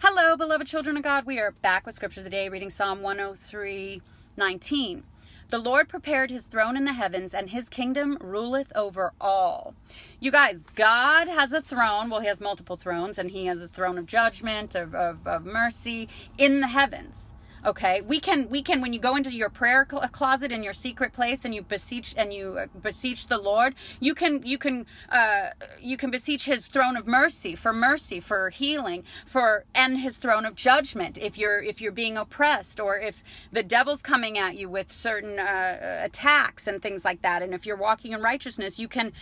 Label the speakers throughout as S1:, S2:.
S1: Hello, beloved children of God. We are back with Scripture of the Day, reading Psalm 103 19. The Lord prepared his throne in the heavens, and his kingdom ruleth over all. You guys, God has a throne. Well, he has multiple thrones, and he has a throne of judgment, of, of, of mercy in the heavens okay? We can we can when you go into your prayer closet in your secret place and you beseech and you uh, beseech the lord you can you can uh, you can beseech his throne of mercy for mercy for healing for and his throne of judgment if you're if you're being oppressed or if the devil's coming at you with certain uh, attacks and things like that. And if you're walking in righteousness you can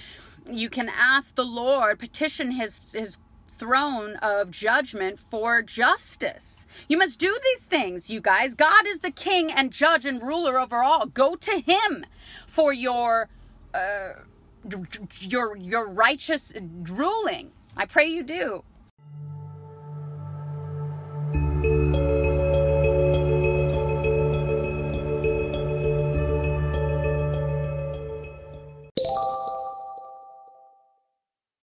S1: you can ask the lord petition his his throne of judgment for justice. You must do these things, you guys. God is the king and judge and ruler over all. Go to him for your uh, your your righteous ruling. I pray you do.